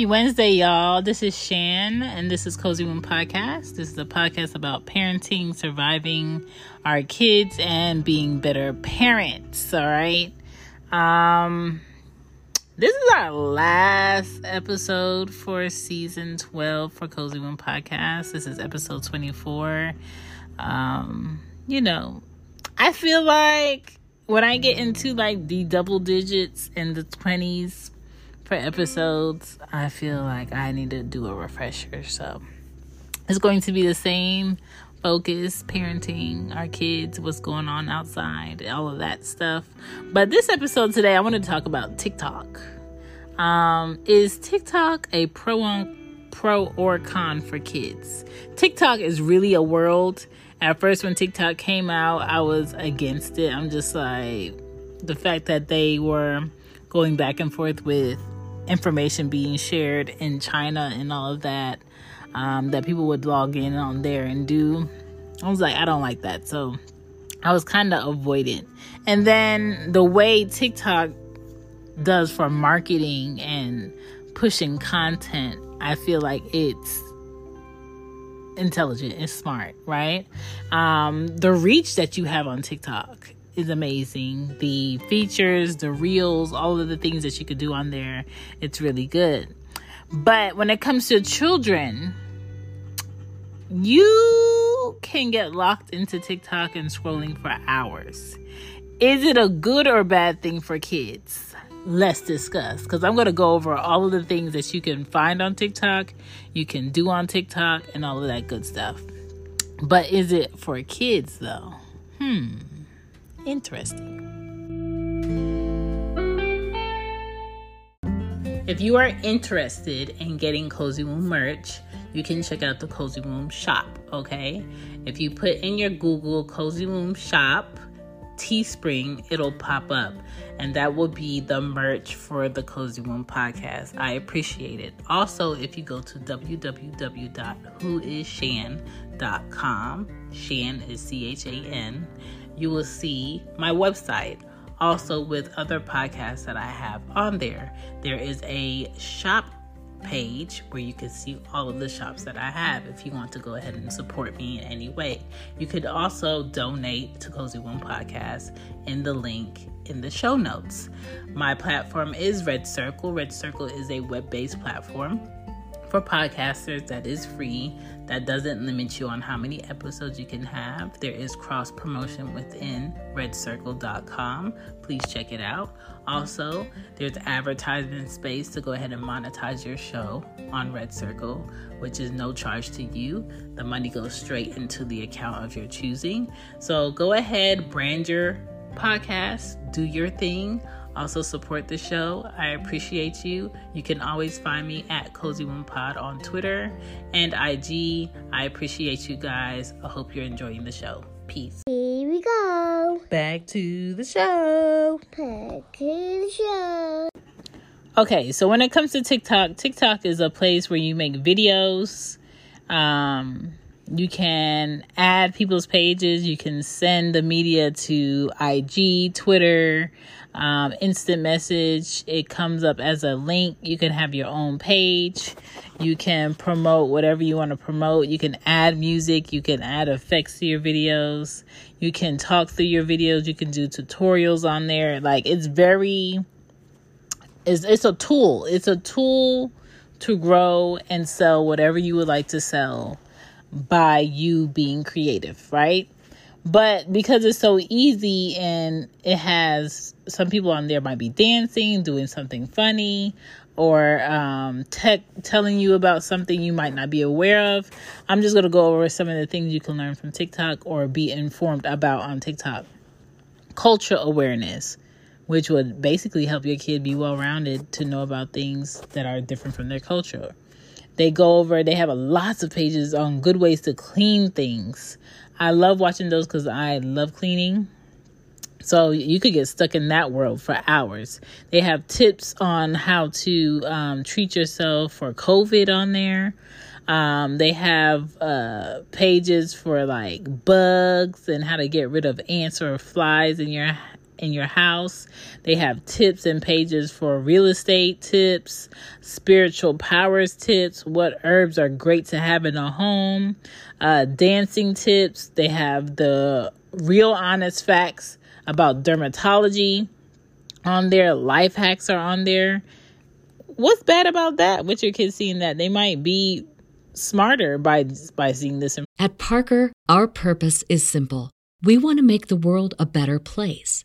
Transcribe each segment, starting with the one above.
Happy Wednesday, y'all. This is Shan, and this is Cozy Womb Podcast. This is a podcast about parenting, surviving our kids, and being better parents. All right. Um, this is our last episode for season 12 for Cozy Womb Podcast. This is episode 24. Um, you know, I feel like when I get into like the double digits in the 20s, for episodes, I feel like I need to do a refresher. So it's going to be the same focus, parenting, our kids, what's going on outside, all of that stuff. But this episode today, I want to talk about TikTok. Um, is TikTok a pro pro or con for kids? TikTok is really a world. At first, when TikTok came out, I was against it. I'm just like the fact that they were going back and forth with information being shared in China and all of that, um, that people would log in on there and do. I was like, I don't like that. So I was kind of avoidant. And then the way TikTok does for marketing and pushing content, I feel like it's intelligent, it's smart, right? Um, the reach that you have on TikTok is amazing. The features, the reels, all of the things that you could do on there, it's really good. But when it comes to children, you can get locked into TikTok and scrolling for hours. Is it a good or bad thing for kids? Let's discuss because I'm going to go over all of the things that you can find on TikTok, you can do on TikTok, and all of that good stuff. But is it for kids though? Hmm interesting. If you are interested in getting Cozy Womb merch, you can check out the Cozy Womb shop, okay? If you put in your Google Cozy Womb shop, Teespring, it'll pop up, and that will be the merch for the Cozy Womb podcast. I appreciate it. Also, if you go to www.whoisshan.com, Shan is C H A N, you will see my website also with other podcasts that I have on there. There is a shop page where you can see all of the shops that I have if you want to go ahead and support me in any way. You could also donate to Cozy Womb Podcast in the link in the show notes. My platform is Red Circle. Red Circle is a web based platform for podcasters that is free that doesn't limit you on how many episodes you can have there is cross promotion within redcircle.com please check it out. Also there's advertisement space to go ahead and monetize your show on red circle which is no charge to you. The money goes straight into the account of your choosing. So go ahead brand your podcast do your thing also support the show. I appreciate you. You can always find me at Cozy Womb Pod on Twitter and IG. I appreciate you guys. I hope you're enjoying the show. Peace. Here we go. Back to the show. Back to the show. Okay, so when it comes to TikTok, TikTok is a place where you make videos Um, you can add people's pages. You can send the media to IG, Twitter, um, instant message. It comes up as a link. You can have your own page. You can promote whatever you want to promote. You can add music. You can add effects to your videos. You can talk through your videos. You can do tutorials on there. Like it's very, it's, it's a tool. It's a tool to grow and sell whatever you would like to sell by you being creative, right? But because it's so easy and it has some people on there might be dancing, doing something funny, or um, tech telling you about something you might not be aware of. I'm just going to go over some of the things you can learn from TikTok or be informed about on TikTok. Culture awareness, which would basically help your kid be well rounded to know about things that are different from their culture. They go over, they have a lots of pages on good ways to clean things. I love watching those because I love cleaning. So you could get stuck in that world for hours. They have tips on how to um, treat yourself for COVID on there. Um, they have uh, pages for like bugs and how to get rid of ants or flies in your in your house. They have tips and pages for real estate tips, spiritual powers tips, what herbs are great to have in a home, uh, dancing tips. They have the real honest facts about dermatology on there. Life hacks are on there. What's bad about that? With your kids seeing that, they might be smarter by by seeing this. At Parker, our purpose is simple. We want to make the world a better place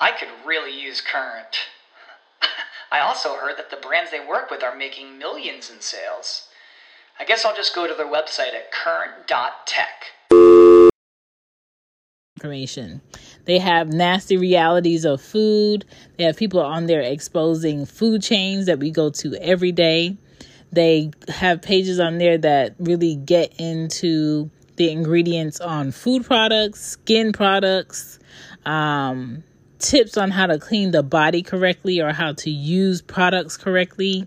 I could really use Current. I also heard that the brands they work with are making millions in sales. I guess I'll just go to their website at current.tech. Information. They have nasty realities of food. They have people on there exposing food chains that we go to every day. They have pages on there that really get into the ingredients on food products, skin products, um, tips on how to clean the body correctly or how to use products correctly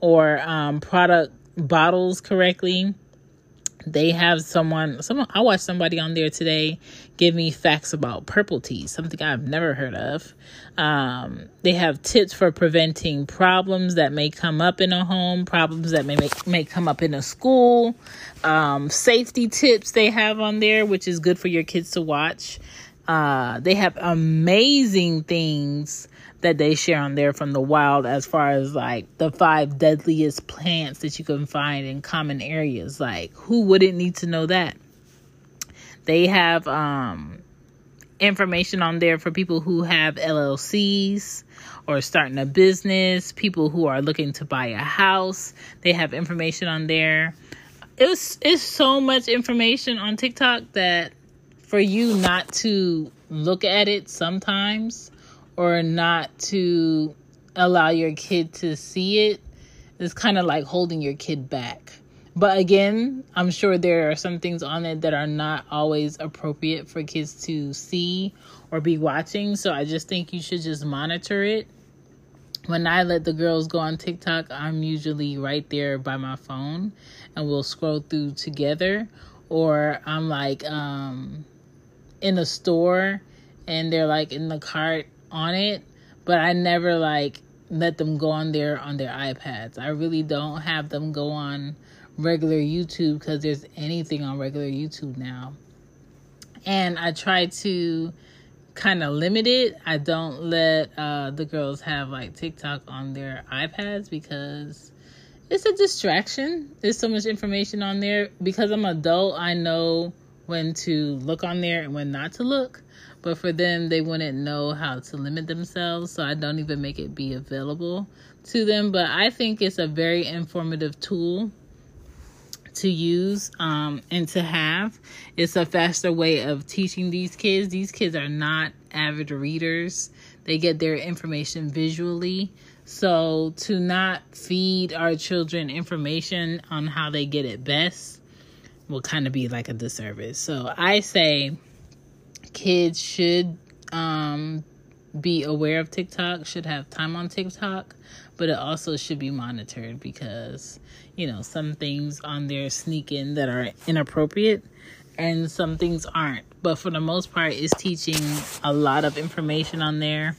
or um, product bottles correctly. They have someone, someone, I watched somebody on there today give me facts about purple tea, something I've never heard of. Um, they have tips for preventing problems that may come up in a home, problems that may make, may come up in a school, um, safety tips they have on there, which is good for your kids to watch. Uh, they have amazing things that they share on there from the wild as far as like the five deadliest plants that you can find in common areas. Like, who wouldn't need to know that? They have um, information on there for people who have LLCs or starting a business, people who are looking to buy a house. They have information on there. It's it's so much information on TikTok that for you not to look at it sometimes or not to allow your kid to see it is kind of like holding your kid back. But again, I'm sure there are some things on it that are not always appropriate for kids to see or be watching. So I just think you should just monitor it. When I let the girls go on TikTok, I'm usually right there by my phone and we'll scroll through together. Or I'm like, um, in a store and they're like in the cart on it, but I never like let them go on there on their iPads. I really don't have them go on regular YouTube because there's anything on regular YouTube now. and I try to kind of limit it. I don't let uh, the girls have like TikTok on their iPads because it's a distraction. There's so much information on there. Because I'm adult, I know when to look on there and when not to look. But for them, they wouldn't know how to limit themselves, so I don't even make it be available to them. But I think it's a very informative tool to use um, and to have. It's a faster way of teaching these kids. These kids are not avid readers, they get their information visually. So, to not feed our children information on how they get it best will kind of be like a disservice. So, I say kids should um, be aware of TikTok, should have time on TikTok, but it also should be monitored because, you know, some things on there sneak in that are inappropriate and some things aren't. But for the most part, it's teaching a lot of information on there.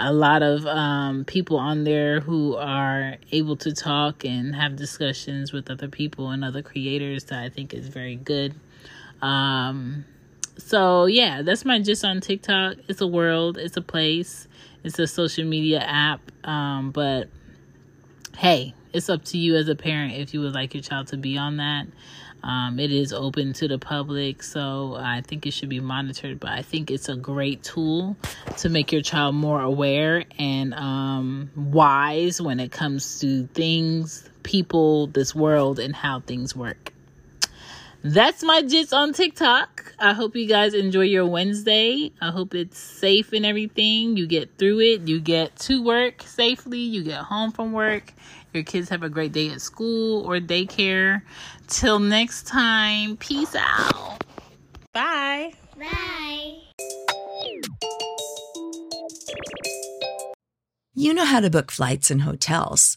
A lot of um, people on there who are able to talk and have discussions with other people and other creators that I think is very good. Um, so yeah, that's my just on TikTok. It's a world, it's a place, it's a social media app. Um, but hey, it's up to you as a parent if you would like your child to be on that. Um, it is open to the public, so I think it should be monitored. But I think it's a great tool to make your child more aware and um, wise when it comes to things, people, this world, and how things work. That's my jits on TikTok. I hope you guys enjoy your Wednesday. I hope it's safe and everything. You get through it. You get to work safely. You get home from work. Your kids have a great day at school or daycare. Till next time, peace out. Bye. Bye. You know how to book flights and hotels.